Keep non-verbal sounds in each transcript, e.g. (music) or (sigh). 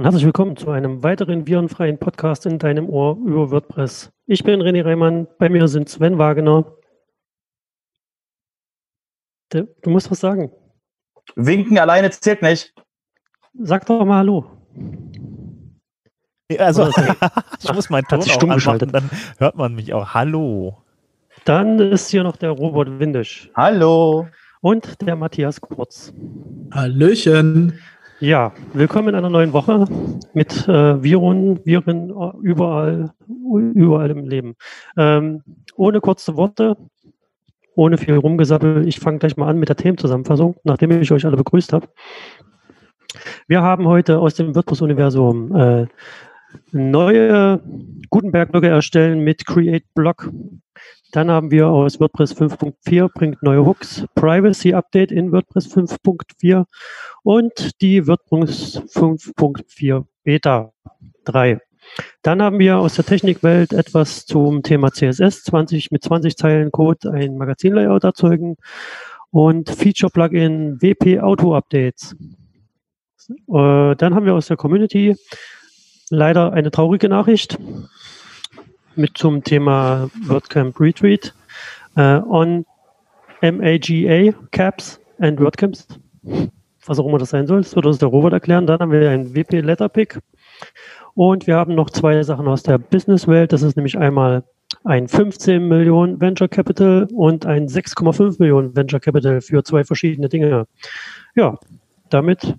Und herzlich willkommen zu einem weiteren virenfreien Podcast in deinem Ohr über WordPress. Ich bin René Reimann, bei mir sind Sven Wagener. Du musst was sagen. Winken alleine zählt nicht. Sag doch mal Hallo. Also, (laughs) ich muss meinen Ton auch anmachen, dann hört man mich auch. Hallo. Dann ist hier noch der Robert Windisch. Hallo. Und der Matthias Kurz. Hallöchen. Ja, willkommen in einer neuen Woche mit äh, Viren, Viren überall, überall im Leben. Ähm, ohne kurze Worte, ohne viel Rumgesappel, ich fange gleich mal an mit der Themenzusammenfassung, nachdem ich euch alle begrüßt habe. Wir haben heute aus dem WordPress-Universum äh, neue Gutenberg-Blöcke erstellen mit Create Block. Dann haben wir aus WordPress 5.4 bringt neue Hooks, Privacy Update in WordPress 5.4 und die WordPress 5.4 Beta 3. Dann haben wir aus der Technikwelt etwas zum Thema CSS, 20 mit 20 Zeilen Code ein Magazinlayout erzeugen und Feature Plugin WP Auto Updates. Äh, dann haben wir aus der Community leider eine traurige Nachricht mit zum Thema WordCamp Retreat äh, on MAGA Caps and WordCamps. Was auch immer das sein soll, das wird uns der Robert erklären. Dann haben wir ein WP Letterpick und wir haben noch zwei Sachen aus der Businesswelt. Das ist nämlich einmal ein 15 Millionen Venture Capital und ein 6,5 Millionen Venture Capital für zwei verschiedene Dinge. Ja, damit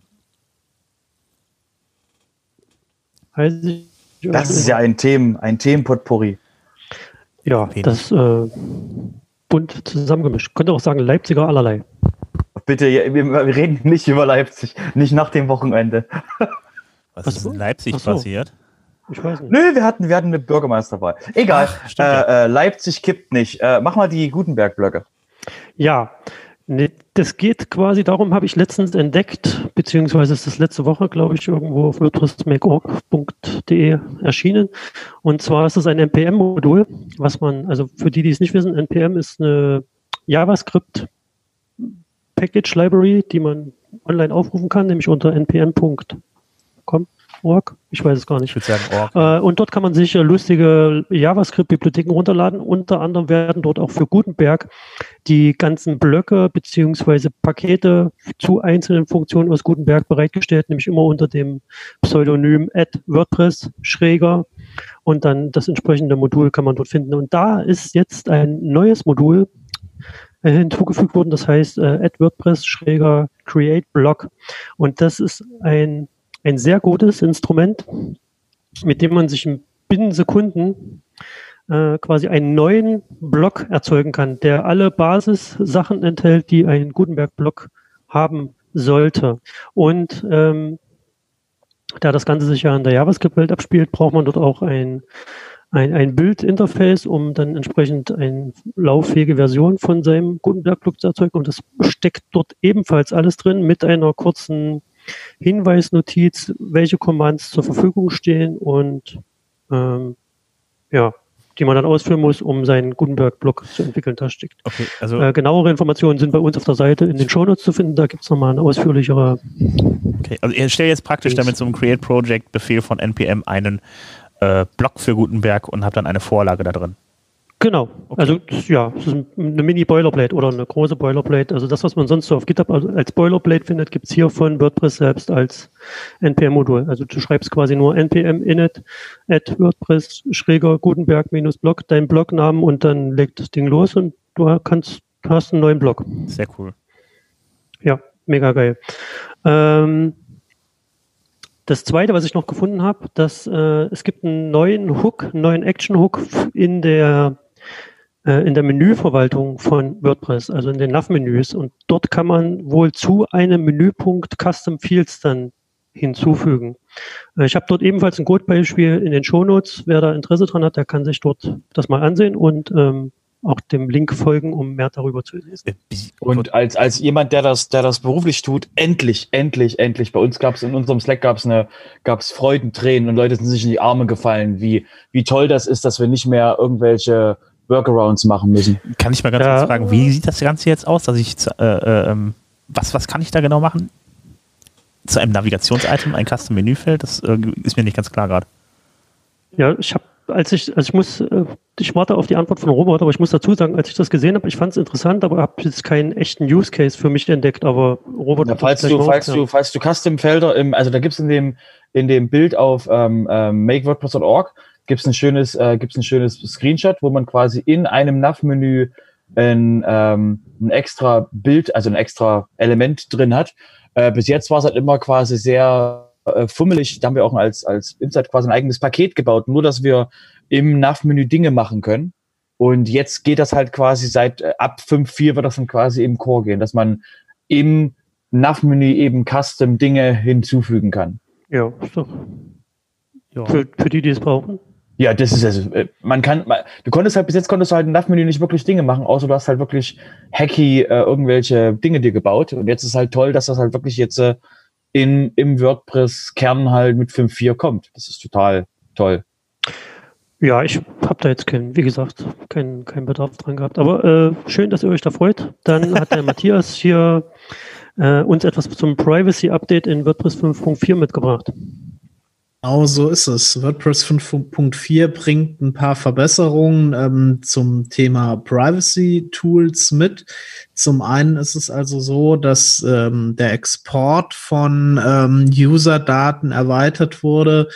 das ist ja ein Themen, ein Themenpotpourri. Ja, das äh, bunt zusammengemischt. Könnte auch sagen Leipziger allerlei. Bitte, wir, wir reden nicht über Leipzig, nicht nach dem Wochenende. Was, (laughs) Was ist in Leipzig so. passiert? Ich weiß nicht. Nö, wir hatten, wir hatten eine Bürgermeisterwahl. Egal, Ach, stimmt, äh, ja. äh, Leipzig kippt nicht. Äh, mach mal die Gutenberg-Blöcke. Ja, Nee, das geht quasi darum, habe ich letztens entdeckt, beziehungsweise ist das letzte Woche, glaube ich, irgendwo auf wordpressmakeorg.de erschienen. Und zwar ist das ein NPM-Modul, was man, also für die, die es nicht wissen, NPM ist eine JavaScript Package Library, die man online aufrufen kann, nämlich unter npm.com. Org, ich weiß es gar nicht. Ich würde sagen Org. Äh, und dort kann man sich äh, lustige JavaScript-Bibliotheken runterladen. Unter anderem werden dort auch für Gutenberg die ganzen Blöcke beziehungsweise Pakete zu einzelnen Funktionen aus Gutenberg bereitgestellt, nämlich immer unter dem Pseudonym at WordPress Schräger und dann das entsprechende Modul kann man dort finden. Und da ist jetzt ein neues Modul äh, hinzugefügt worden, das heißt äh, at WordPress Schräger Create Block. Und das ist ein ein sehr gutes Instrument, mit dem man sich in binnen Sekunden äh, quasi einen neuen Block erzeugen kann, der alle Basissachen enthält, die ein Gutenberg-Block haben sollte. Und ähm, da das Ganze sich ja in der JavaScript-Welt abspielt, braucht man dort auch ein, ein, ein Bildinterface, um dann entsprechend eine lauffähige Version von seinem Gutenberg-Block zu erzeugen. Und das steckt dort ebenfalls alles drin mit einer kurzen Hinweisnotiz, welche Commands zur Verfügung stehen und ähm, ja, die man dann ausführen muss, um seinen Gutenberg-Block zu entwickeln. Da steckt. Okay, also äh, genauere Informationen sind bei uns auf der Seite in den Shownotes zu finden. Da gibt es nochmal eine ausführlichere. Okay, also ihr stellt jetzt praktisch damit einem Create Project Befehl von NPM einen äh, Block für Gutenberg und habt dann eine Vorlage da drin. Genau. Okay. Also ja, es ist eine Mini-Boilerplate oder eine große Boilerplate. Also das, was man sonst so auf GitHub als Boilerplate findet, gibt es hier von WordPress selbst als NPM-Modul. Also du schreibst quasi nur npm init at WordPress schräger Gutenberg minus Blog, deinen Blognamen und dann legt das Ding los und du kannst, du hast einen neuen Blog. Sehr cool. Ja, mega geil. Ähm, das zweite, was ich noch gefunden habe, dass äh, es gibt einen neuen Hook, einen neuen Action Hook in der in der Menüverwaltung von WordPress, also in den Nav-Menüs. Und dort kann man wohl zu einem Menüpunkt Custom Fields dann hinzufügen. Äh, ich habe dort ebenfalls ein Codebeispiel in den Shownotes. Wer da Interesse dran hat, der kann sich dort das mal ansehen und ähm, auch dem Link folgen, um mehr darüber zu lesen. Und als, als jemand, der das, der das beruflich tut, endlich, endlich, endlich. Bei uns gab es in unserem Slack gab es eine, gab es Freudentränen und Leute sind sich in die Arme gefallen, wie, wie toll das ist, dass wir nicht mehr irgendwelche Workarounds machen müssen. Kann ich mal ganz ja. kurz fragen, wie sieht das Ganze jetzt aus? Dass ich, äh, äh, ähm, was, was kann ich da genau machen? zu einem Navigations-Item ein Custom-Menüfeld? Das äh, ist mir nicht ganz klar gerade. Ja, ich habe, als ich, also ich muss, äh, ich warte auf die Antwort von Robert, aber ich muss dazu sagen, als ich das gesehen habe, ich fand es interessant, aber habe jetzt keinen echten Use Case für mich entdeckt. Aber Robert, ja, falls du, falls du, falls du Custom-Felder im, also da gibt's in dem in dem Bild auf ähm, ähm, makewordpress.org gibt's ein schönes, äh, gibt's ein schönes Screenshot, wo man quasi in einem Nav-Menü ein, ähm, ein extra Bild, also ein extra Element drin hat. Äh, bis jetzt war es halt immer quasi sehr äh, fummelig. Da haben wir auch als, als Insight quasi ein eigenes Paket gebaut, nur dass wir im Nav-Menü Dinge machen können. Und jetzt geht das halt quasi seit äh, ab 5.4 wird das dann quasi im Core gehen, dass man im Nav-Menü eben Custom Dinge hinzufügen kann. Ja, ist doch. Ja. Für, für die, die es brauchen. Ja, das ist also, man kann, man, du konntest halt, bis jetzt konntest du halt im NAV-Menü nicht wirklich Dinge machen, außer du hast halt wirklich hacky äh, irgendwelche Dinge dir gebaut. Und jetzt ist halt toll, dass das halt wirklich jetzt äh, in, im WordPress-Kern halt mit 5.4 kommt. Das ist total toll. Ja, ich habe da jetzt keinen, wie gesagt, keinen kein Bedarf dran gehabt. Aber äh, schön, dass ihr euch da freut. Dann hat der (laughs) Matthias hier äh, uns etwas zum Privacy-Update in WordPress 5.4 mitgebracht. Genau so ist es. WordPress 5.4 bringt ein paar Verbesserungen ähm, zum Thema Privacy Tools mit. Zum einen ist es also so, dass ähm, der Export von ähm, User-Daten erweitert wurde.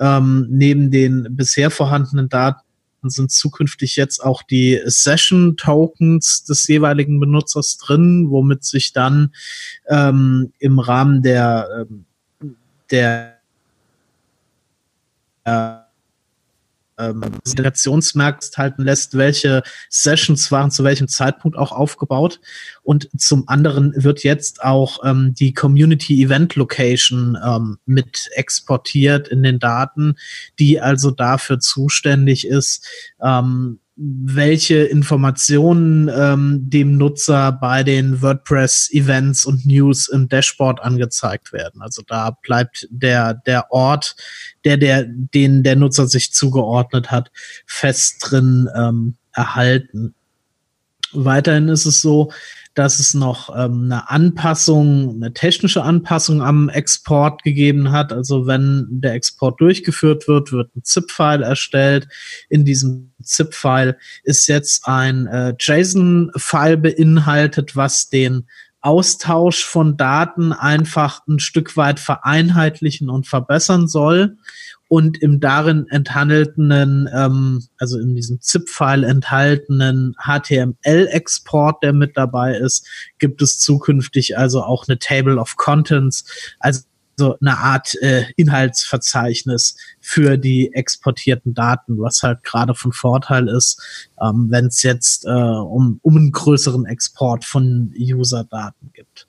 Ähm, neben den bisher vorhandenen Daten sind zukünftig jetzt auch die Session Tokens des jeweiligen Benutzers drin, womit sich dann ähm, im Rahmen der, ähm, der äh, ähm, halten lässt, welche Sessions waren zu welchem Zeitpunkt auch aufgebaut. Und zum anderen wird jetzt auch ähm, die Community Event Location ähm, mit exportiert in den Daten, die also dafür zuständig ist, ähm, welche Informationen ähm, dem Nutzer bei den WordPress-Events und News im Dashboard angezeigt werden. Also da bleibt der, der Ort, der, der, den der Nutzer sich zugeordnet hat, fest drin ähm, erhalten. Weiterhin ist es so, dass es noch ähm, eine Anpassung, eine technische Anpassung am Export gegeben hat. Also wenn der Export durchgeführt wird, wird ein ZIP-File erstellt. In diesem ZIP-File ist jetzt ein äh, JSON-File beinhaltet, was den Austausch von Daten einfach ein Stück weit vereinheitlichen und verbessern soll und im darin enthaltenen, ähm, also in diesem ZIP-File enthaltenen HTML-Export, der mit dabei ist, gibt es zukünftig also auch eine Table of Contents, also so eine Art äh, Inhaltsverzeichnis für die exportierten Daten, was halt gerade von Vorteil ist, ähm, wenn es jetzt äh, um, um einen größeren Export von User-Daten gibt.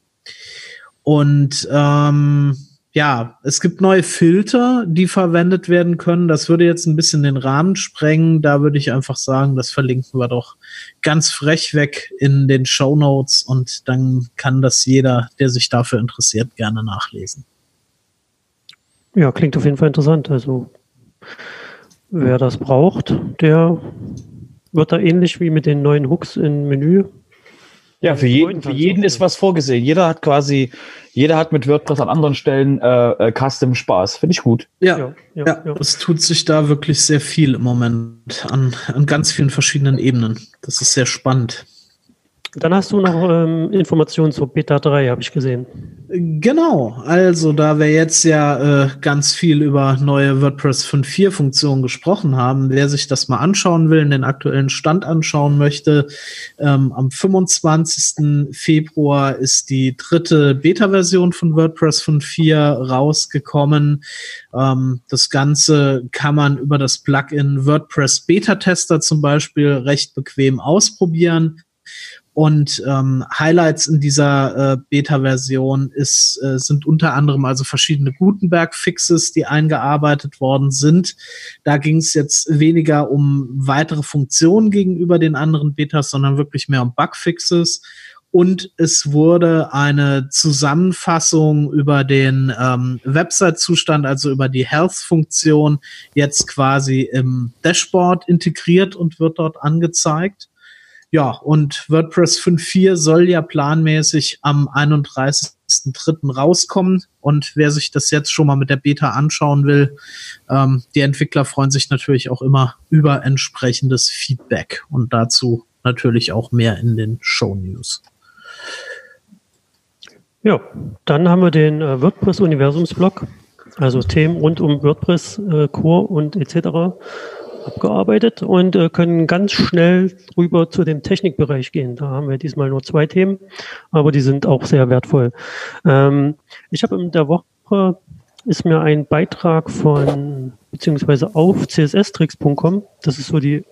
Und ähm, ja, es gibt neue Filter, die verwendet werden können. Das würde jetzt ein bisschen den Rahmen sprengen. Da würde ich einfach sagen, das verlinken wir doch ganz frech weg in den Show Notes und dann kann das jeder, der sich dafür interessiert, gerne nachlesen. Ja, klingt auf jeden Fall interessant. Also wer das braucht, der wird da ähnlich wie mit den neuen Hooks im Menü ja, für jeden, für jeden ist was vorgesehen. Jeder hat quasi, jeder hat mit WordPress an anderen Stellen äh, äh, Custom Spaß. Finde ich gut. Ja, ja, ja, ja, es tut sich da wirklich sehr viel im Moment an, an ganz vielen verschiedenen Ebenen. Das ist sehr spannend. Dann hast du noch ähm, Informationen zur Beta 3, habe ich gesehen. Genau, also da wir jetzt ja äh, ganz viel über neue WordPress 5.4 Funktionen gesprochen haben, wer sich das mal anschauen will, den aktuellen Stand anschauen möchte, ähm, am 25. Februar ist die dritte Beta-Version von WordPress 5.4 rausgekommen. Ähm, das Ganze kann man über das Plugin WordPress Beta Tester zum Beispiel recht bequem ausprobieren. Und ähm, Highlights in dieser äh, Beta-Version ist, äh, sind unter anderem also verschiedene Gutenberg-Fixes, die eingearbeitet worden sind. Da ging es jetzt weniger um weitere Funktionen gegenüber den anderen Betas, sondern wirklich mehr um Bugfixes. Und es wurde eine Zusammenfassung über den ähm, Website-Zustand, also über die Health-Funktion, jetzt quasi im Dashboard integriert und wird dort angezeigt. Ja, und WordPress 5.4 soll ja planmäßig am 31. 31.03. rauskommen. Und wer sich das jetzt schon mal mit der Beta anschauen will, ähm, die Entwickler freuen sich natürlich auch immer über entsprechendes Feedback. Und dazu natürlich auch mehr in den Show News. Ja, dann haben wir den äh, WordPress-Universums-Blog, also Themen rund um WordPress, äh, Core und etc. abgearbeitet und äh, können ganz schnell rüber zu dem Technikbereich gehen. Da haben wir diesmal nur zwei Themen, aber die sind auch sehr wertvoll. Ähm, ich habe in der Woche ist mir ein Beitrag von beziehungsweise auf csstricks.com, das ist so die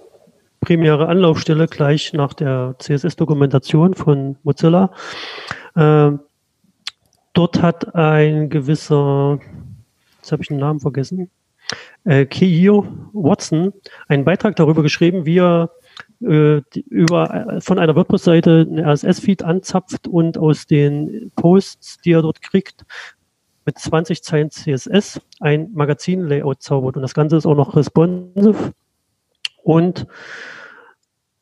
primäre Anlaufstelle gleich nach der CSS-Dokumentation von Mozilla. Äh, dort hat ein gewisser, jetzt habe ich den Namen vergessen, äh, Keio Watson einen Beitrag darüber geschrieben, wie er äh, über, von einer WordPress-Seite einen RSS-Feed anzapft und aus den Posts, die er dort kriegt, mit 20 Zeilen CSS ein Magazin-Layout zaubert. Und das Ganze ist auch noch responsive und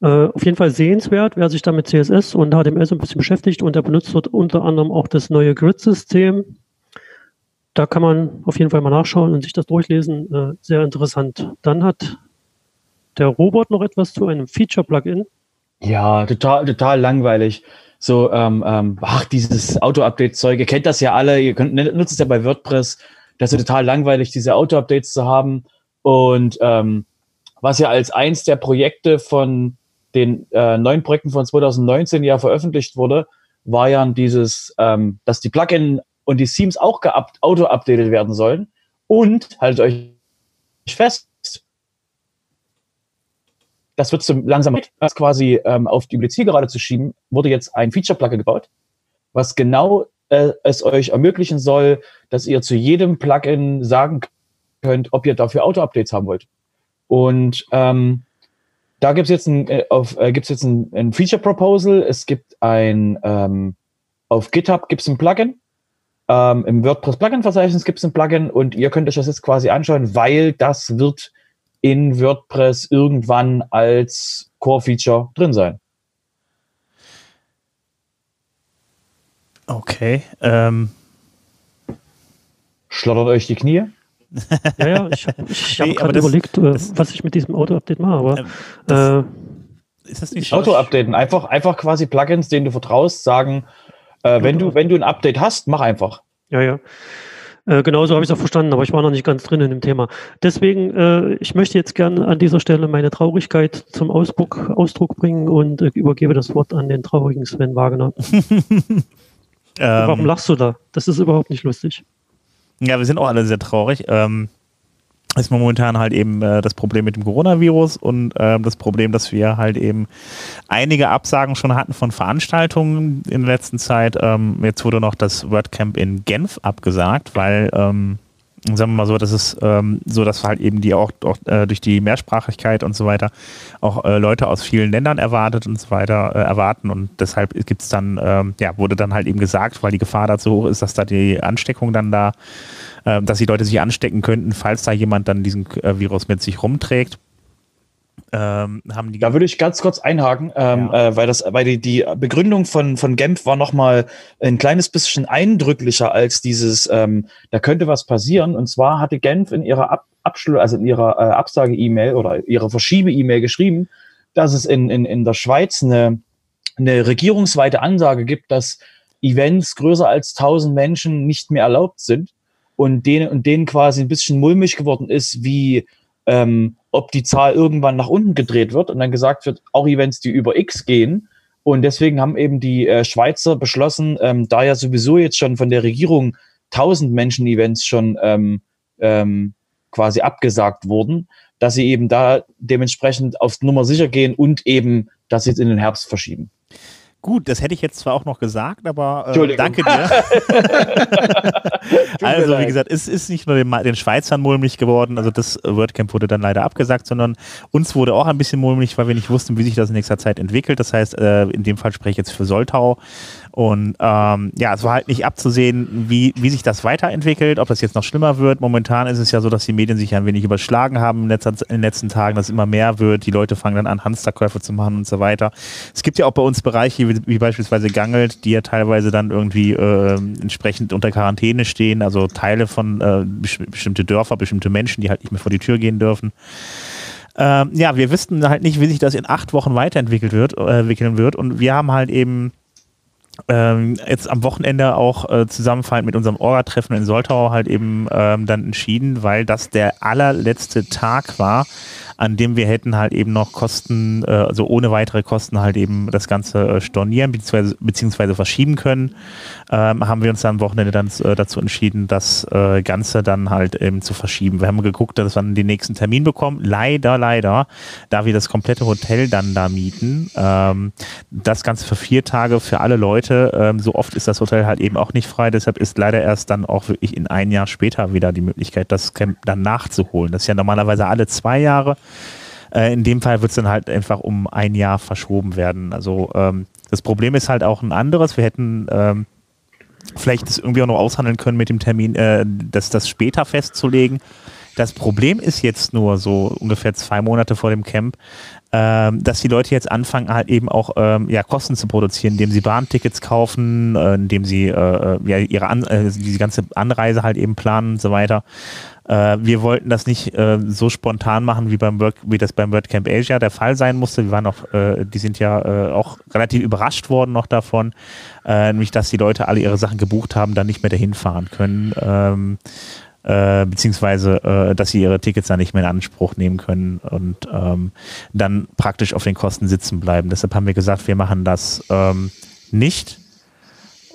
äh, auf jeden Fall sehenswert, wer sich da mit CSS und HTML so ein bisschen beschäftigt und er benutzt dort unter anderem auch das neue Grid-System. Da kann man auf jeden Fall mal nachschauen und sich das durchlesen. Äh, sehr interessant. Dann hat der Robot noch etwas zu einem Feature-Plugin. Ja, total, total langweilig. So, ähm, ähm, ach, dieses Auto-Update-Zeug, ihr kennt das ja alle, ihr könnt, nutzt es ja bei WordPress. Das ist total langweilig, diese Auto-Updates zu haben. Und ähm, was ja als eins der Projekte von den äh, neuen Projekten von 2019 ja veröffentlicht wurde, war ja dieses, ähm, dass die Plugin und die Themes auch auto-updated werden sollen. Und haltet euch fest, das wird zum langsam das quasi ähm, auf die Zielgerade zu schieben, wurde jetzt ein Feature-Plugin gebaut, was genau äh, es euch ermöglichen soll, dass ihr zu jedem Plugin sagen könnt, ob ihr dafür Auto-Updates haben wollt. Und ähm, da gibt es jetzt ein, äh, äh, ein, ein Feature Proposal. Es gibt ein, ähm, auf GitHub gibt es ein Plugin. Ähm, Im WordPress Plugin Verzeichnis gibt es ein Plugin und ihr könnt euch das jetzt quasi anschauen, weil das wird in WordPress irgendwann als Core Feature drin sein. Okay. Ähm. Schlottert euch die Knie? ja, ja, ich, (laughs) ich habe nee, gerade überlegt, äh, was ich mit diesem Auto-Update mache, aber ähm, äh, ist das nicht Auto-Updaten, einfach, einfach quasi Plugins, denen du vertraust, sagen, äh, wenn, du, wenn du ein Update hast, mach einfach. Ja, ja. Äh, genauso habe ich es auch verstanden, aber ich war noch nicht ganz drin in dem Thema. Deswegen, äh, ich möchte jetzt gerne an dieser Stelle meine Traurigkeit zum Ausdruck, Ausdruck bringen und äh, übergebe das Wort an den traurigen Sven Wagner. (laughs) Warum ähm. lachst du da? Das ist überhaupt nicht lustig. Ja, wir sind auch alle sehr traurig. Ähm, ist momentan halt eben äh, das Problem mit dem Coronavirus und äh, das Problem, dass wir halt eben einige Absagen schon hatten von Veranstaltungen in der letzten Zeit. Ähm, jetzt wurde noch das WordCamp in Genf abgesagt, weil ähm, sagen wir mal so, das ist ähm, so, dass halt eben die auch, auch äh, durch die Mehrsprachigkeit und so weiter auch äh, Leute aus vielen Ländern erwartet und so weiter äh, erwarten und deshalb gibt es dann, ähm, ja, wurde dann halt eben gesagt, weil die Gefahr dazu hoch ist, dass da die Ansteckung dann da, äh, dass die Leute sich anstecken könnten, falls da jemand dann diesen äh, Virus mit sich rumträgt. Ähm, haben die da würde ich ganz kurz einhaken, ähm, ja. äh, weil das, weil die, die Begründung von, von Genf war nochmal ein kleines bisschen eindrücklicher als dieses, ähm, da könnte was passieren. Und zwar hatte Genf in ihrer Ab Abschluss, also in ihrer äh, Absage-E-Mail oder ihrer Verschiebe-E-Mail geschrieben, dass es in, in, in der Schweiz eine, eine regierungsweite Ansage gibt, dass Events größer als 1000 Menschen nicht mehr erlaubt sind und denen, und denen quasi ein bisschen mulmig geworden ist, wie ähm, ob die Zahl irgendwann nach unten gedreht wird und dann gesagt wird, auch Events, die über X gehen. Und deswegen haben eben die äh, Schweizer beschlossen, ähm, da ja sowieso jetzt schon von der Regierung 1000 Menschen-Events schon ähm, ähm, quasi abgesagt wurden, dass sie eben da dementsprechend auf Nummer sicher gehen und eben das jetzt in den Herbst verschieben. Gut, das hätte ich jetzt zwar auch noch gesagt, aber äh, danke dir. (laughs) (laughs) also, wie gesagt, es ist nicht nur den, den Schweizern mulmig geworden, also das WordCamp wurde dann leider abgesagt, sondern uns wurde auch ein bisschen mulmig, weil wir nicht wussten, wie sich das in nächster Zeit entwickelt. Das heißt, äh, in dem Fall spreche ich jetzt für Soltau. Und ähm, ja, es war halt nicht abzusehen, wie, wie sich das weiterentwickelt, ob das jetzt noch schlimmer wird. Momentan ist es ja so, dass die Medien sich ein wenig überschlagen haben in, letzter, in den letzten Tagen, dass es immer mehr wird. Die Leute fangen dann an, Hamsterkäufe zu machen und so weiter. Es gibt ja auch bei uns Bereiche, wie, beispielsweise Gangelt, die ja teilweise dann irgendwie äh, entsprechend unter Quarantäne stehen, also Teile von äh, bestimmte Dörfer, bestimmte Menschen, die halt nicht mehr vor die Tür gehen dürfen. Ähm, ja, wir wüssten halt nicht, wie sich das in acht Wochen weiterentwickelt wird, äh, entwickeln wird. Und wir haben halt eben ähm, jetzt am Wochenende auch äh, zusammenfallend mit unserem Orga-Treffen in Soltau halt eben ähm, dann entschieden, weil das der allerletzte Tag war, an dem wir hätten halt eben noch Kosten, äh, also ohne weitere Kosten halt eben das Ganze äh, stornieren beziehungsweise, beziehungsweise verschieben können, ähm, haben wir uns dann am Wochenende dann äh, dazu entschieden, das äh, Ganze dann halt eben zu verschieben. Wir haben geguckt, dass wir dann den nächsten Termin bekommen. Leider, leider, da wir das komplette Hotel dann da mieten, ähm, das Ganze für vier Tage für alle Leute, ähm, so oft ist das Hotel halt eben auch nicht frei, deshalb ist leider erst dann auch wirklich in ein Jahr später wieder die Möglichkeit, das Camp dann nachzuholen. Das ist ja normalerweise alle zwei Jahre. Äh, in dem Fall wird es dann halt einfach um ein Jahr verschoben werden. Also ähm, das Problem ist halt auch ein anderes. Wir hätten ähm, vielleicht das irgendwie auch noch aushandeln können mit dem Termin, äh, das, das später festzulegen. Das Problem ist jetzt nur so ungefähr zwei Monate vor dem Camp, ähm, dass die Leute jetzt anfangen, halt eben auch ähm, ja, Kosten zu produzieren, indem sie Bahntickets kaufen, äh, indem sie äh, äh ja, ihre An äh, diese ganze Anreise halt eben planen und so weiter. Äh, wir wollten das nicht äh, so spontan machen, wie, beim Work, wie das beim WordCamp Asia der Fall sein musste. Wir waren äh, die sind ja auch relativ überrascht worden noch davon, nämlich dass die Leute alle ihre Sachen gebucht haben, dann nicht mehr dahin fahren können. Ähm, äh, beziehungsweise äh, dass sie ihre Tickets dann nicht mehr in Anspruch nehmen können und ähm, dann praktisch auf den Kosten sitzen bleiben. Deshalb haben wir gesagt, wir machen das ähm, nicht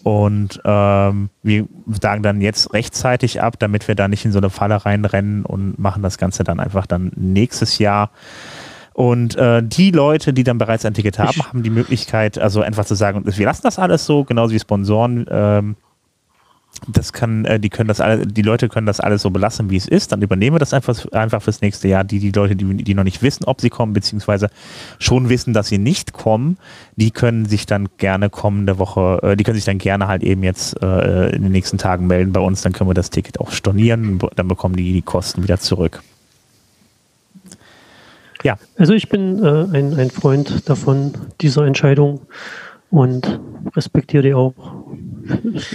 und ähm, wir sagen dann jetzt rechtzeitig ab, damit wir da nicht in so eine Falle reinrennen und machen das Ganze dann einfach dann nächstes Jahr. Und äh, die Leute, die dann bereits ein Ticket haben, haben die Möglichkeit, also einfach zu sagen, wir lassen das alles so, genauso wie Sponsoren. Ähm, das kann, äh, die können das alle, die Leute können das alles so belassen, wie es ist. Dann übernehmen wir das einfach, einfach fürs nächste Jahr. Die, die Leute, die, die noch nicht wissen, ob sie kommen, beziehungsweise schon wissen, dass sie nicht kommen, die können sich dann gerne kommende Woche, äh, die können sich dann gerne halt eben jetzt äh, in den nächsten Tagen melden bei uns. Dann können wir das Ticket auch stornieren. Dann bekommen die die Kosten wieder zurück. Ja. Also ich bin ein, ein Freund davon, dieser Entscheidung und respektiere die auch.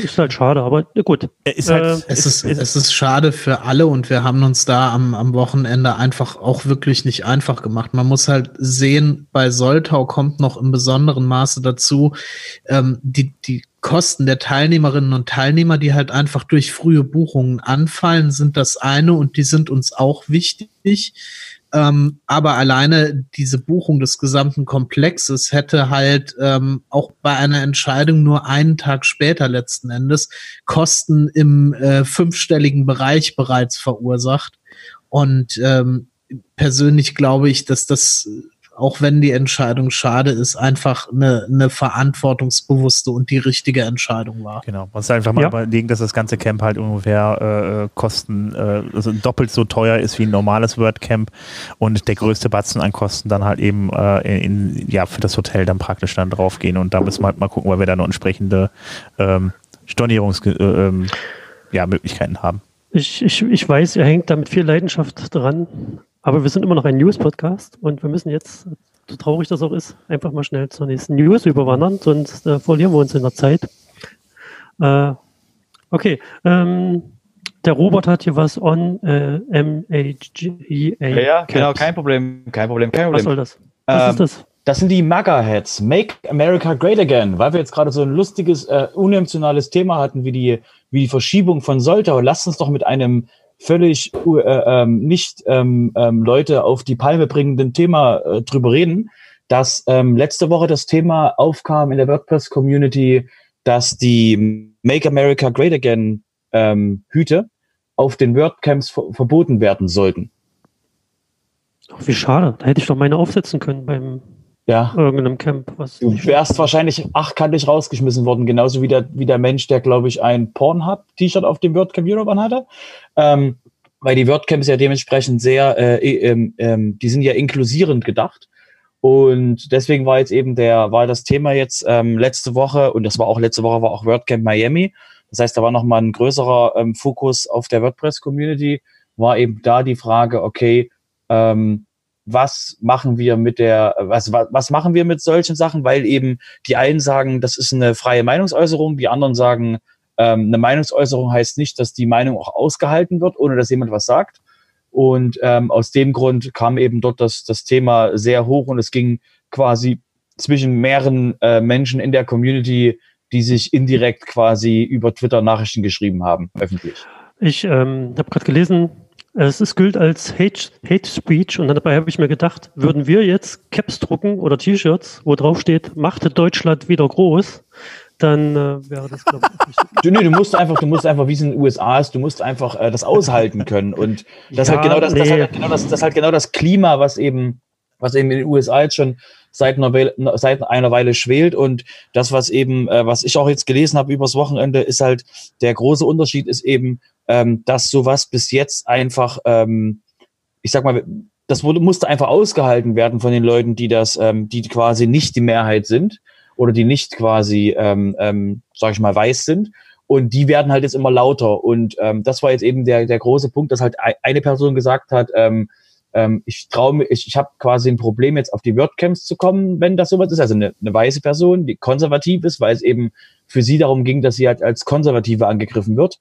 Ist halt schade, aber gut. Ist halt, äh, es, ist, es ist schade für alle und wir haben uns da am, am Wochenende einfach auch wirklich nicht einfach gemacht. Man muss halt sehen, bei Soltau kommt noch im besonderen Maße dazu, ähm, die, die Kosten der Teilnehmerinnen und Teilnehmer, die halt einfach durch frühe Buchungen anfallen, sind das eine und die sind uns auch wichtig. Ähm, aber alleine diese Buchung des gesamten Komplexes hätte halt ähm, auch bei einer Entscheidung nur einen Tag später letzten Endes Kosten im äh, fünfstelligen Bereich bereits verursacht. Und ähm, persönlich glaube ich, dass das auch wenn die Entscheidung schade ist, einfach eine, eine verantwortungsbewusste und die richtige Entscheidung war. Genau, man muss einfach mal ja. überlegen, dass das ganze Camp halt ungefähr äh, Kosten, äh, also doppelt so teuer ist wie ein normales WordCamp und der größte Batzen an Kosten dann halt eben äh, in, ja, für das Hotel dann praktisch dann draufgehen und da müssen wir halt mal gucken, weil wir da noch entsprechende ähm, Stornierungsmöglichkeiten äh, ähm, ja, haben. Ich, ich, ich weiß, ihr hängt da mit viel Leidenschaft dran. Aber wir sind immer noch ein News-Podcast und wir müssen jetzt, so traurig das auch ist, einfach mal schnell zur nächsten News überwandern, sonst äh, verlieren wir uns in der Zeit. Äh, okay, ähm, der Robert hat hier was on äh, MHGA. Ja, ja genau, kein Problem, kein Problem, kein Problem. Was soll das? Was ähm, ist das? Das sind die MAGA-Heads, Make America Great Again, weil wir jetzt gerade so ein lustiges, äh, unemotionales Thema hatten wie die, wie die Verschiebung von Soltau. Lasst uns doch mit einem völlig äh, ähm, nicht ähm, ähm, Leute auf die Palme bringenden Thema äh, drüber reden, dass ähm, letzte Woche das Thema aufkam in der WordPress-Community, dass die Make America Great Again ähm, Hüte auf den WordCamps ver verboten werden sollten. Ach, wie schade. Da hätte ich doch meine aufsetzen können beim ja. irgendeinem Camp. Was du wärst wahrscheinlich achtkantig rausgeschmissen worden, genauso wie der, wie der Mensch, der, glaube ich, ein Pornhub-T-Shirt auf dem WordCamp Europe hatte. Ähm, weil die WordCamps ja dementsprechend sehr, äh, ähm, ähm, die sind ja inklusierend gedacht. Und deswegen war jetzt eben der, war das Thema jetzt ähm, letzte Woche, und das war auch letzte Woche, war auch WordCamp Miami. Das heißt, da war nochmal ein größerer ähm, Fokus auf der WordPress-Community, war eben da die Frage, okay, ähm, was machen wir mit der, was, was, was machen wir mit solchen Sachen, weil eben die einen sagen, das ist eine freie Meinungsäußerung, die anderen sagen, ähm, eine Meinungsäußerung heißt nicht, dass die Meinung auch ausgehalten wird, ohne dass jemand was sagt. Und ähm, aus dem Grund kam eben dort das, das Thema sehr hoch und es ging quasi zwischen mehreren äh, Menschen in der Community, die sich indirekt quasi über Twitter Nachrichten geschrieben haben, öffentlich. Ich ähm, habe gerade gelesen, es ist, gilt als Hate, Hate Speech und dabei habe ich mir gedacht, würden wir jetzt Caps drucken oder T-Shirts, wo drauf steht, machte Deutschland wieder groß, dann äh, wäre das, glaube ich, nicht du, nee, du musst einfach, du musst einfach, wie es in den USA ist, du musst einfach äh, das aushalten können. Und das Ja, halt genau das, das, nee. halt genau das, das halt genau das Klima, was eben, was eben in den USA jetzt schon seit einer Weile, seit einer Weile schwelt. Und das, was eben, äh, was ich auch jetzt gelesen habe übers Wochenende, ist halt, der große Unterschied ist eben, ähm, dass sowas bis jetzt einfach, ähm, ich sag mal, das wurde, musste einfach ausgehalten werden von den Leuten, die das, ähm, die quasi nicht die Mehrheit sind oder die nicht quasi, ähm, ähm, sag ich mal, weiß sind. Und die werden halt jetzt immer lauter. Und ähm, das war jetzt eben der, der große Punkt, dass halt ei- eine Person gesagt hat, ähm, ähm, ich traue mir, ich, ich habe quasi ein Problem, jetzt auf die WordCamps zu kommen, wenn das sowas ist. Also eine, eine weiße Person, die konservativ ist, weil es eben für sie darum ging, dass sie halt als Konservative angegriffen wird.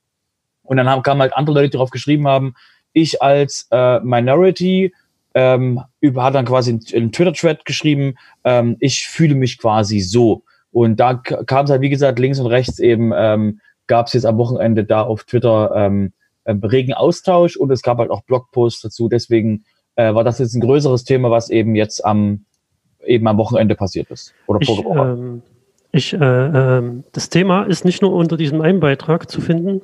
Und dann haben, kamen halt andere Leute, die darauf geschrieben haben, ich als äh, Minority ähm, über, hat dann quasi in, in Twitter-Thread geschrieben, ähm, ich fühle mich quasi so. Und da kam es halt, wie gesagt, links und rechts eben, ähm, gab es jetzt am Wochenende da auf Twitter ähm, ähm, regen Austausch und es gab halt auch Blogposts dazu. Deswegen äh, war das jetzt ein größeres Thema, was eben jetzt am eben am Wochenende passiert ist. Oder Ich, ähm, ich, äh, ähm, das Thema ist nicht nur unter diesem einen Beitrag zu finden,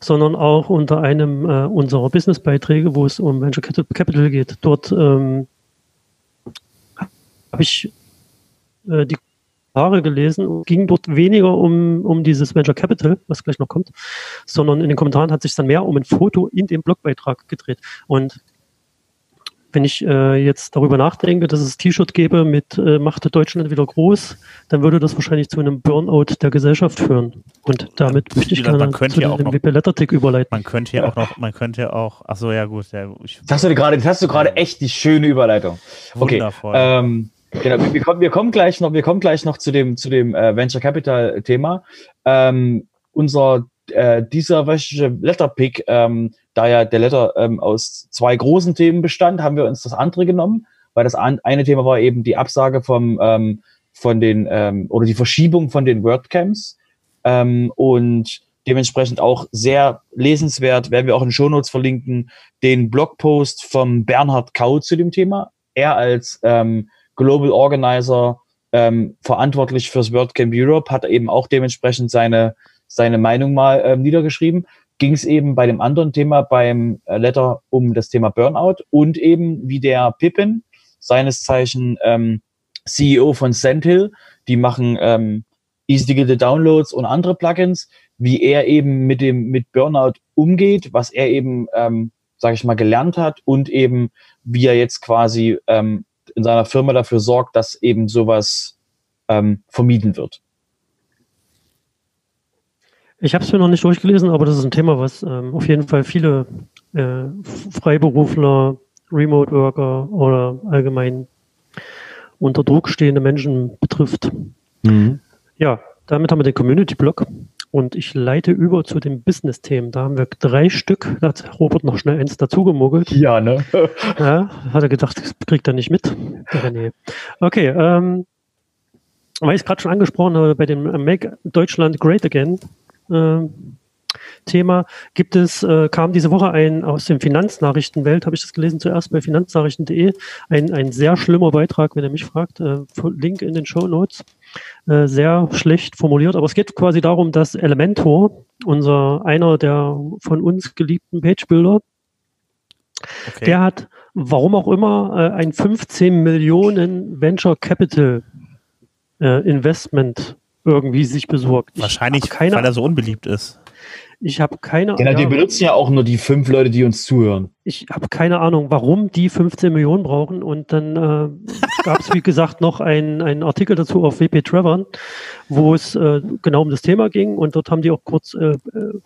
sondern auch unter einem äh, unserer Businessbeiträge, wo es um Venture Capital- Capital geht. Dort ähm, habe ich äh, die Kommentare gelesen und ging dort weniger um, um dieses Venture Capital, was gleich noch kommt, sondern in den Kommentaren hat sich dann mehr um ein Foto in dem Blogbeitrag gedreht. Und wenn ich äh, jetzt darüber nachdenke, dass es T-Shirt gäbe mit äh, Machte Deutschland wieder groß, dann würde das wahrscheinlich zu einem Burnout der Gesellschaft führen. Und damit möchte ich gerne könnte zu ja auch dem noch- WP-Lettertick überleiten. Man könnte ja auch noch, man könnte ja auch, ach so, ja gut, ja, ich, Das hast du gerade, das hast du gerade echt die schöne Überleitung. Okay. wundervoll. Ähm, genau, wir, wir, kommen, wir kommen gleich noch, wir kommen gleich noch zu dem, zu dem äh, Venture Capital Thema. Ähm, unser äh, dieser wöchige Letterpick, ähm, da ja der Letter ähm, aus zwei großen Themen bestand, haben wir uns das andere genommen, weil das eine Thema war eben die Absage vom ähm, von den ähm, oder die Verschiebung von den WordCamps ähm, und dementsprechend auch sehr lesenswert, werden wir auch in Shownotes verlinken, den Blogpost vom Bernhard Kau zu dem Thema. Er als ähm, Global Organizer ähm, verantwortlich fürs WordCamp Europe hat eben auch dementsprechend seine, seine Meinung mal ähm, niedergeschrieben. Ging es eben bei dem anderen Thema, beim äh, Letter, um das Thema Burnout und eben wie der Pippin, seines Zeichen ähm, CEO von Sandhill, die machen ähm, Easy Digital Downloads und andere Plugins, wie er eben mit dem mit Burnout umgeht, was er eben, ähm, sage ich mal, gelernt hat und eben wie er jetzt quasi ähm, in seiner Firma dafür sorgt, dass eben sowas ähm, vermieden wird. Ich habe es mir noch nicht durchgelesen, aber das ist ein Thema, was ähm, auf jeden Fall viele äh, Freiberufler, Remote Worker oder allgemein unter Druck stehende Menschen betrifft. Ja, damit haben wir den Community-Blog und ich leite über zu den Business-Themen. Da haben wir drei Stück. Da hat Robert noch schnell eins dazugemogelt. Ja, ne? (laughs) Ja, hat er gedacht, das kriegt er nicht mit. René. Okay, ähm, weil ich es gerade schon angesprochen habe, bei dem Make Deutschland Great Again Thema gibt es, äh, kam diese Woche ein aus dem Finanznachrichtenwelt, habe ich das gelesen zuerst bei finanznachrichten.de, ein, ein sehr schlimmer Beitrag, wenn ihr mich fragt, äh, Link in den Show Notes, äh, sehr schlecht formuliert, aber es geht quasi darum, dass Elementor, unser einer der von uns geliebten Pagebuilder, okay. der hat, warum auch immer, äh, ein 15 Millionen Venture Capital äh, Investment irgendwie sich besorgt. Ich Wahrscheinlich, keine, weil er so unbeliebt ist. ich habe keine, Genau, die ja, benutzen ja auch nur die fünf Leute, die uns zuhören. ich habe keine Ahnung, warum die 15 Millionen brauchen und dann äh, (laughs) gab es, wie gesagt, noch einen, einen Artikel dazu auf WP Trevor, wo es äh, genau um das Thema ging. Und dort haben die auch kurz äh, äh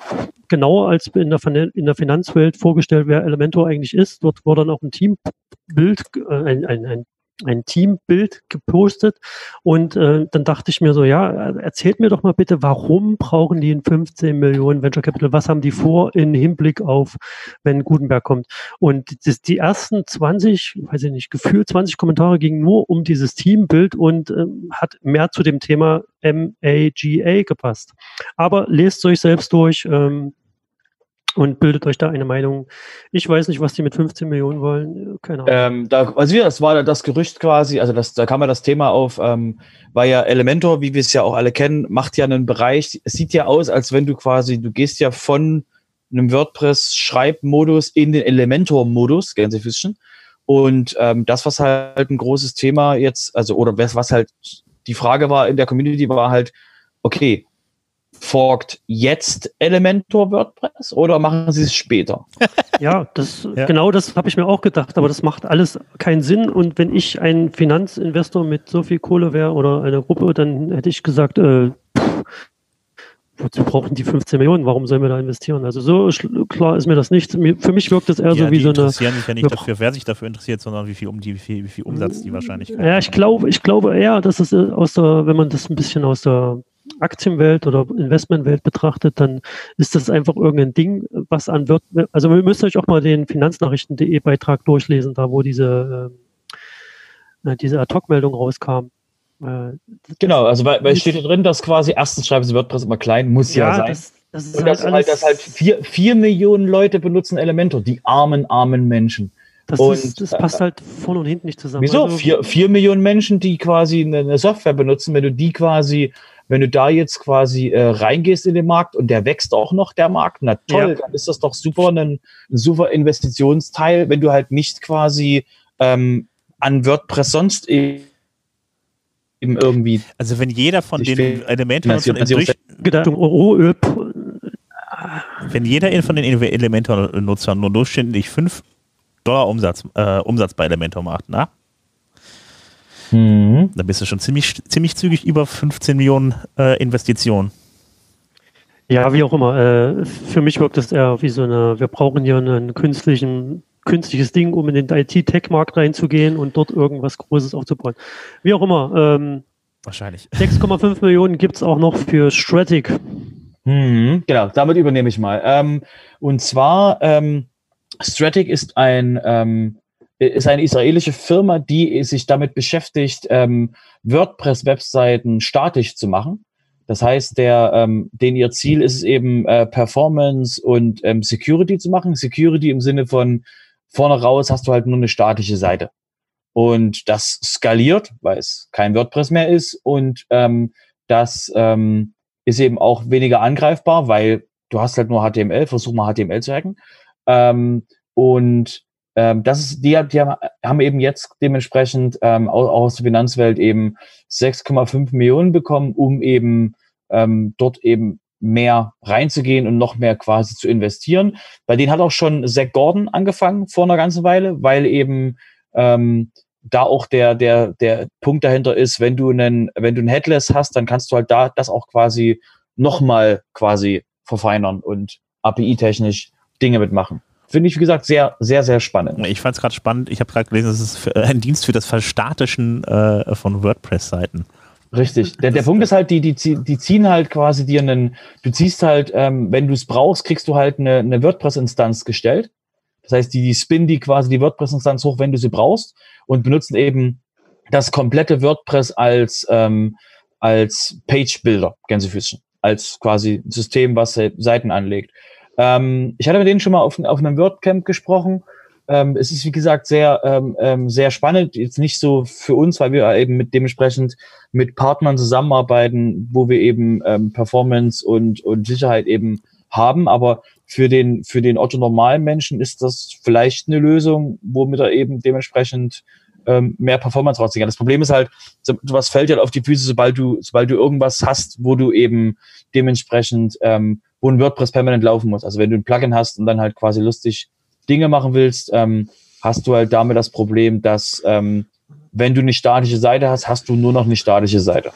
genauer als in der, in der Finanzwelt vorgestellt, wer Elementor eigentlich ist. Dort wurde dann auch ein Teambild, äh, ein, ein, ein ein Teambild gepostet und äh, dann dachte ich mir so, ja, erzählt mir doch mal bitte, warum brauchen die in 15 Millionen Venture Capital? Was haben die vor in Hinblick auf, wenn Gutenberg kommt? Und das, die ersten 20, weiß ich nicht, gefühlt 20 Kommentare gingen nur um dieses Teambild und äh, hat mehr zu dem Thema MAGA gepasst. Aber lest euch selbst durch. Ähm, und bildet euch da eine Meinung. Ich weiß nicht, was die mit 15 Millionen wollen. Keine Ahnung. Ähm, da, also das war das Gerücht quasi, also das, da kam ja das Thema auf, ähm, war ja Elementor, wie wir es ja auch alle kennen, macht ja einen Bereich, es sieht ja aus, als wenn du quasi, du gehst ja von einem WordPress-Schreibmodus in den Elementor-Modus, Gänsefüßchen. Und ähm, das, was halt ein großes Thema jetzt, also, oder was, was halt die Frage war in der Community, war halt, okay, forkt jetzt Elementor WordPress oder machen sie es später? (laughs) Ja, das, ja. genau das habe ich mir auch gedacht, aber das macht alles keinen Sinn. Und wenn ich ein Finanzinvestor mit so viel Kohle wäre oder eine Gruppe, dann hätte ich gesagt, äh, pff, wozu brauchen die 15 Millionen? Warum sollen wir da investieren? Also so klar ist mir das nicht. Für mich wirkt das eher ja, so wie so eine. interessieren sich ja nicht dafür, wer sich dafür interessiert, sondern wie viel um die, wie viel, wie viel Umsatz die wahrscheinlich. Ja, ich glaube, ich glaube eher, dass es aus der, wenn man das ein bisschen aus der Aktienwelt oder Investmentwelt betrachtet, dann ist das einfach irgendein Ding, was an wird. Also wir müssen euch auch mal den Finanznachrichten.de Beitrag durchlesen, da wo diese, äh, äh diese Ad-Hoc-Meldung rauskam. Äh, genau, also weil, weil steht hier drin, dass quasi erstens schreiben sie WordPress immer klein, muss ja, ja sein. Das, das ist Und halt, halt, dass halt vier, vier Millionen Leute benutzen Elementor, die armen, armen Menschen. Das, und, ist, das passt halt vorne und hinten nicht zusammen. Wieso? Also, vier, vier Millionen Menschen, die quasi eine Software benutzen, wenn du die quasi wenn du da jetzt quasi äh, reingehst in den Markt und der wächst auch noch, der Markt, na toll, ja. dann ist das doch super ein, ein, super Investitionsteil, wenn du halt nicht quasi ähm, an WordPress sonst eben irgendwie. Also wenn jeder von den Elementen wenn jeder von den Elementor-Nutzern nur durchschnittlich 5 Dollar Umsatz, äh, Umsatz bei Elementor macht, na? Mhm. Da bist du schon ziemlich, ziemlich zügig über 15 Millionen äh, Investitionen. Ja, wie auch immer. Äh, für mich wirkt das eher wie so eine, wir brauchen hier einen künstlichen, künstliches Ding, um in den IT-Tech-Markt reinzugehen und dort irgendwas Großes aufzubauen. Wie auch immer. Ähm, Wahrscheinlich. (laughs) 6,5 Millionen gibt es auch noch für Stratic. Mhm, genau, damit übernehme ich mal. Ähm, und zwar, ähm, Stratic ist ein ähm, ist eine israelische Firma, die sich damit beschäftigt, ähm, WordPress-Webseiten statisch zu machen. Das heißt, der, ähm, den ihr Ziel ist es eben, äh, Performance und ähm, Security zu machen. Security im Sinne von vorne raus hast du halt nur eine statische Seite. Und das skaliert, weil es kein WordPress mehr ist. Und ähm, das ähm, ist eben auch weniger angreifbar, weil du hast halt nur HTML, versuch mal HTML zu hacken. Ähm, und ähm, das ist, die, die haben eben jetzt dementsprechend ähm, auch aus der Finanzwelt eben 6,5 Millionen bekommen, um eben ähm, dort eben mehr reinzugehen und noch mehr quasi zu investieren. Bei denen hat auch schon Zach Gordon angefangen vor einer ganzen Weile, weil eben ähm, da auch der, der, der Punkt dahinter ist, wenn du einen, wenn du ein Headless hast, dann kannst du halt da das auch quasi nochmal quasi verfeinern und API-technisch Dinge mitmachen finde ich, wie gesagt, sehr, sehr, sehr spannend. Ich fand es gerade spannend. Ich habe gerade gelesen, es ist äh, ein Dienst für das Verstatischen äh, von WordPress-Seiten. Richtig. Der, der Punkt ist halt, die, die, die ziehen halt quasi dir einen, du ziehst halt, ähm, wenn du es brauchst, kriegst du halt eine, eine WordPress-Instanz gestellt. Das heißt, die, die spinnen die quasi die WordPress-Instanz hoch, wenn du sie brauchst und benutzen eben das komplette WordPress als, ähm, als Page-Builder, Gänsefüßchen, als quasi System, was Seiten anlegt. Ähm, ich hatte mit denen schon mal auf, auf einem WordCamp gesprochen. Ähm, es ist, wie gesagt, sehr, ähm, ähm, sehr spannend. Jetzt nicht so für uns, weil wir eben mit dementsprechend mit Partnern zusammenarbeiten, wo wir eben ähm, Performance und, und Sicherheit eben haben. Aber für den, für den Otto normalen Menschen ist das vielleicht eine Lösung, womit er eben dementsprechend ähm, mehr Performance rausziehen. Das Problem ist halt, was fällt halt auf die Füße, sobald du, sobald du irgendwas hast, wo du eben dementsprechend ähm, wo ein WordPress permanent laufen muss. Also wenn du ein Plugin hast und dann halt quasi lustig Dinge machen willst, ähm, hast du halt damit das Problem, dass ähm, wenn du eine statische Seite hast, hast du nur noch eine statische Seite.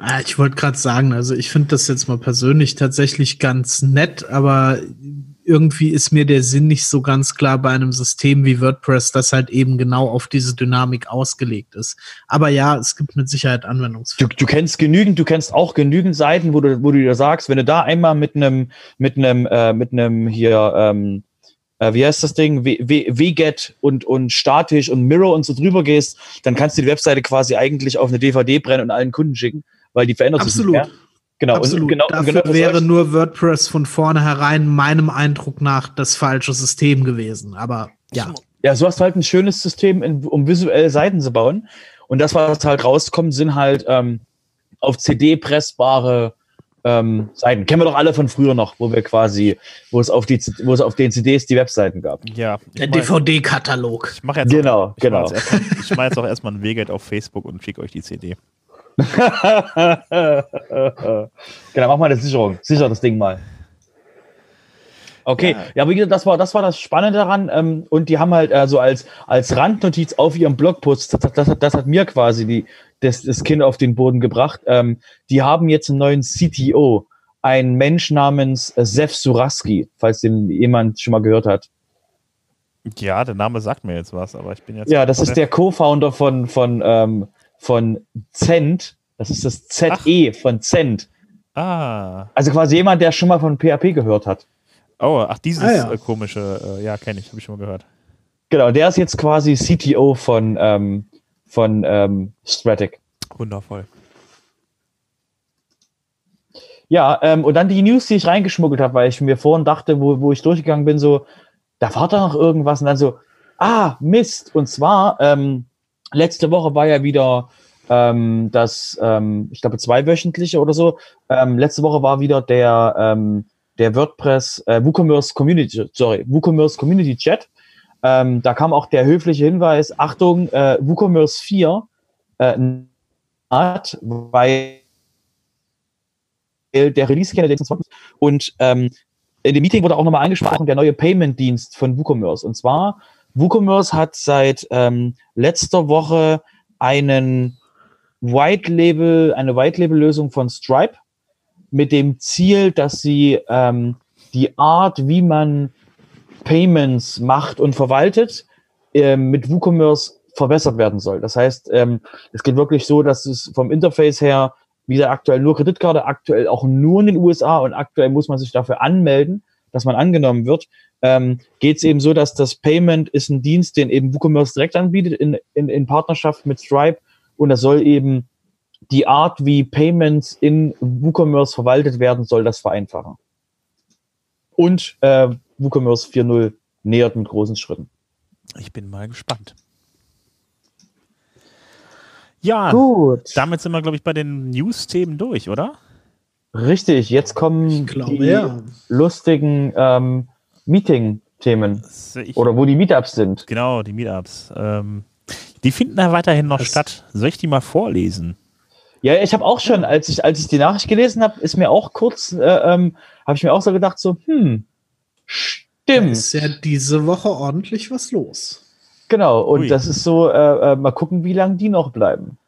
Ah, Ich wollte gerade sagen, also ich finde das jetzt mal persönlich tatsächlich ganz nett, aber irgendwie ist mir der Sinn nicht so ganz klar bei einem System wie WordPress, das halt eben genau auf diese Dynamik ausgelegt ist. Aber ja, es gibt mit Sicherheit Du, Anwendungsfälle. du kennst genügend, du kennst auch genügend Seiten, wo du, wo du dir sagst, wenn du da einmal mit einem, mit einem, äh, mit einem hier, ähm, äh, wie heißt das Ding, WGET und, und statisch und Mirror und so drüber gehst, dann kannst du die Webseite quasi eigentlich auf eine DVD brennen und allen Kunden schicken, weil die verändert sich Absolut. nicht mehr. Genau, Absolut. und genau, und Dafür genau das wäre nur WordPress von vornherein meinem Eindruck nach das falsche System gewesen. Aber ja, Ja, so hast du halt ein schönes System, in, um visuelle Seiten zu bauen. Und das, was halt rauskommt, sind halt ähm, auf CD pressbare ähm, Seiten. Kennen wir doch alle von früher noch, wo wir quasi, wo es auf die, wo es auf den CDs die Webseiten gab. Ja, der DVD-Katalog. ich mache jetzt, Genau, ich mach genau. jetzt, erstmal, ich mach jetzt auch erstmal ein Weget auf Facebook und schicke euch die CD. (laughs) genau, mach mal eine Sicherung. Sicher das Ding mal. Okay, Ja. ja, wie gesagt, das war das, war das Spannende daran. Ähm, und die haben halt also als, als Randnotiz auf ihrem Blogpost, das, das, hat- das hat mir quasi die, das, das Kind auf den Boden gebracht. Ähm, die haben jetzt einen neuen CTO, ein Mensch namens Sef Suraski, falls den jemand schon mal gehört hat. Ja, der Name sagt mir jetzt was, aber ich bin jetzt. Ja, das ist der Co-Founder von, von, ähm, von Cent. Das ist das ZE von Cent. Ah. Also quasi jemand, der schon mal von PHP gehört hat. Oh, ach, dieses Ah, ja. äh, komische, äh, ja, kenne ich, habe ich schon mal gehört. Genau, der ist jetzt quasi CTO von, ähm, von ähm, Stratic. Wundervoll. Ja, ähm, und dann die News, die ich reingeschmuggelt habe, weil ich mir vorhin dachte, wo, wo ich durchgegangen bin, so, da war da noch irgendwas und dann so, ah, Mist. Und zwar, ähm, letzte Woche war ja wieder ähm, das, ähm, ich glaube, zweiwöchentliche oder so. Ähm, letzte Woche war wieder der, ähm, der WordPress, äh, WooCommerce Community, sorry, WooCommerce Community Chat. Ähm, da kam auch der höfliche Hinweis, Achtung, äh, WooCommerce 4 äh, hat, weil der Release-Scanner der und ähm, in dem Meeting wurde auch nochmal angesprochen, der neue Payment-Dienst von WooCommerce. Und zwar, WooCommerce hat seit ähm, letzter Woche einen White Label, eine White Label Lösung von Stripe mit dem Ziel, dass sie ähm, die Art, wie man Payments macht und verwaltet, ähm, mit WooCommerce verbessert werden soll. Das heißt, ähm, es geht wirklich so, dass es vom Interface her wieder aktuell nur Kreditkarte, aktuell auch nur in den USA und aktuell muss man sich dafür anmelden, dass man angenommen wird. Ähm, geht es eben so, dass das Payment ist ein Dienst, den eben WooCommerce direkt anbietet in, in, in Partnerschaft mit Stripe und das soll eben die Art, wie Payments in WooCommerce verwaltet werden, soll das vereinfachen. Und äh, WooCommerce 4.0 nähert mit großen Schritten. Ich bin mal gespannt. Ja, Gut. damit sind wir, glaube ich, bei den News-Themen durch, oder? Richtig, jetzt kommen Ich glaube, die ja. lustigen ähm, Meeting-Themen oder wo die Meetups sind. genau, die Meetups. Ähm, die finden da weiterhin noch Das- statt. Soll ich die mal vorlesen? Ja, ich habe auch schon, als ich, als ich die Nachricht gelesen habe, ist mir auch kurz, äh, ähm, habe ich mir auch so gedacht, so, hm, Da stimmt. ist ja diese Woche ordentlich was los. Genau, und Ui. das ist so, äh, äh, mal gucken, wie lange die noch bleiben.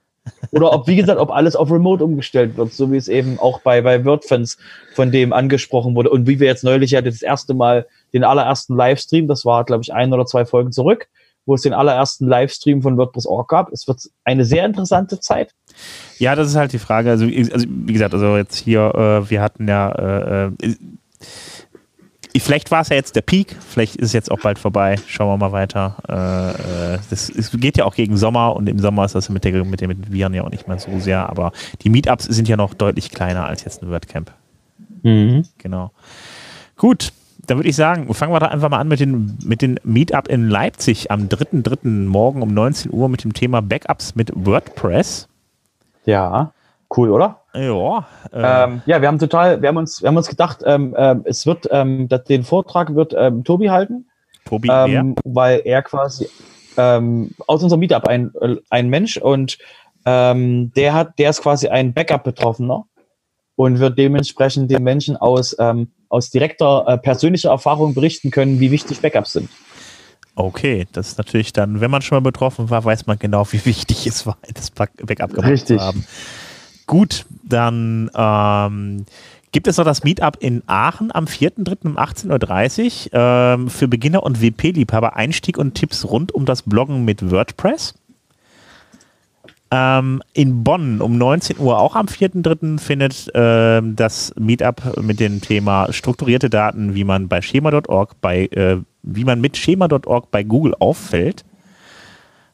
Oder ob, wie gesagt, ob alles auf Remote umgestellt wird, so wie es eben auch bei, bei WordFans von dem angesprochen wurde. Und wie wir jetzt neulich ja das erste Mal den allerersten Livestream, das war, glaube ich, ein oder zwei Folgen zurück, wo es den allerersten Livestream von WordPress.org gab. Es wird eine sehr interessante Zeit. Ja, das ist halt die Frage. Also, also wie gesagt, also jetzt hier, äh, wir hatten ja, äh, äh, vielleicht war es ja jetzt der Peak, vielleicht ist es jetzt auch bald vorbei. Schauen wir mal weiter. Äh, äh, das, es geht ja auch gegen Sommer und im Sommer ist das mit, der, mit den mit den Viren ja auch nicht mehr so sehr, aber die Meetups sind ja noch deutlich kleiner als jetzt ein WordCamp. Genau. Gut, dann würde ich sagen, fangen wir da einfach mal an mit den, mit den Meetup in Leipzig am 3.3. morgen um 19 Uhr mit dem Thema Backups mit WordPress. Ja, cool, oder? Ja, äh, Ähm, ja, wir haben total, wir haben uns, wir haben uns gedacht, ähm, ähm, es wird, ähm, den Vortrag wird ähm, Tobi halten. Tobi, wer? ähm, weil er quasi ähm, aus unserem Meetup ein, äh, ein Mensch und der hat, der ist quasi ein Backup-Betroffener und wird dementsprechend den Menschen aus, aus direkter äh, persönlicher Erfahrung berichten können, wie wichtig Backups sind. Okay, das ist natürlich dann, wenn man schon mal betroffen war, weiß man genau, wie (laughs) wichtig es war, das Backup gemacht zu haben. Gut, dann ähm, gibt es noch das Meetup in Aachen am 4.3. um 18.30 Uhr ähm, für Beginner und WP-Liebhaber Einstieg und Tipps rund um das Bloggen mit WordPress. Ähm, in Bonn um 19 Uhr, auch am 4.3. findet äh, das Meetup mit dem Thema strukturierte Daten, wie man bei schema.org bei, äh, wie man mit schema.org bei Google auffällt.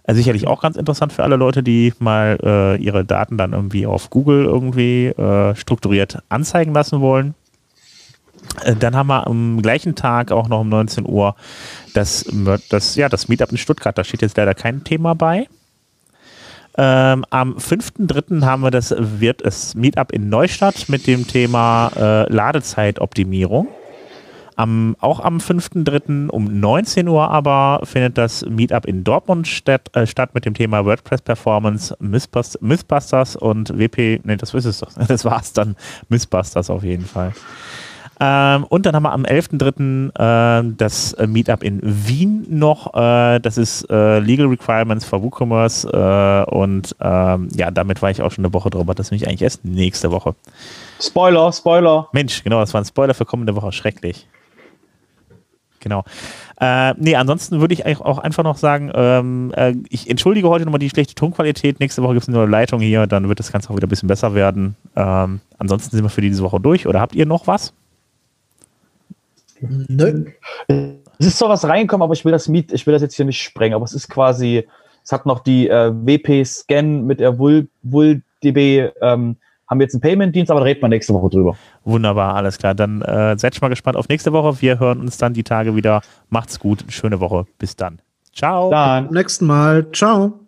Also sicherlich auch ganz interessant für alle Leute, die mal äh, ihre Daten dann irgendwie auf Google irgendwie äh, strukturiert anzeigen lassen wollen. Äh, dann haben wir am gleichen Tag auch noch um 19 Uhr das, das, ja, das Meetup in Stuttgart. Da steht jetzt leider kein Thema bei. Ähm, am 5.3. haben wir das, wird es Meetup in Neustadt mit dem Thema äh, Ladezeitoptimierung. Am, auch am 5.3. um 19 Uhr aber findet das Meetup in Dortmund statt, äh, statt mit dem Thema WordPress Performance, Mythbusters und WP, ne, das ist es doch, (laughs) das war's dann, Mythbusters auf jeden Fall. Ähm, und dann haben wir am 11.03. Äh, das Meetup in Wien noch. Äh, das ist äh, Legal Requirements for WooCommerce. Äh, und ähm, ja, damit war ich auch schon eine Woche drüber. Das ist nämlich eigentlich erst nächste Woche. Spoiler, Spoiler. Mensch, genau, das war ein Spoiler für kommende Woche. Schrecklich. Genau. Äh, nee, ansonsten würde ich auch einfach noch sagen, ähm, äh, ich entschuldige heute nochmal die schlechte Tonqualität. Nächste Woche gibt es eine neue Leitung hier, dann wird das Ganze auch wieder ein bisschen besser werden. Ähm, ansonsten sind wir für diese Woche durch. Oder habt ihr noch was? Nö. Es ist zwar was reingekommen, aber ich will das Miet, ich will das jetzt hier nicht sprengen, aber es ist quasi, es hat noch die äh, WP-Scan mit der WUL-DB, ähm, haben wir jetzt einen Payment-Dienst, aber da reden wir nächste Woche drüber. Wunderbar, alles klar. Dann äh, seid schon mal gespannt auf nächste Woche. Wir hören uns dann die Tage wieder. Macht's gut, schöne Woche. Bis dann. Ciao. Dann. Bis zum nächsten Mal. Ciao.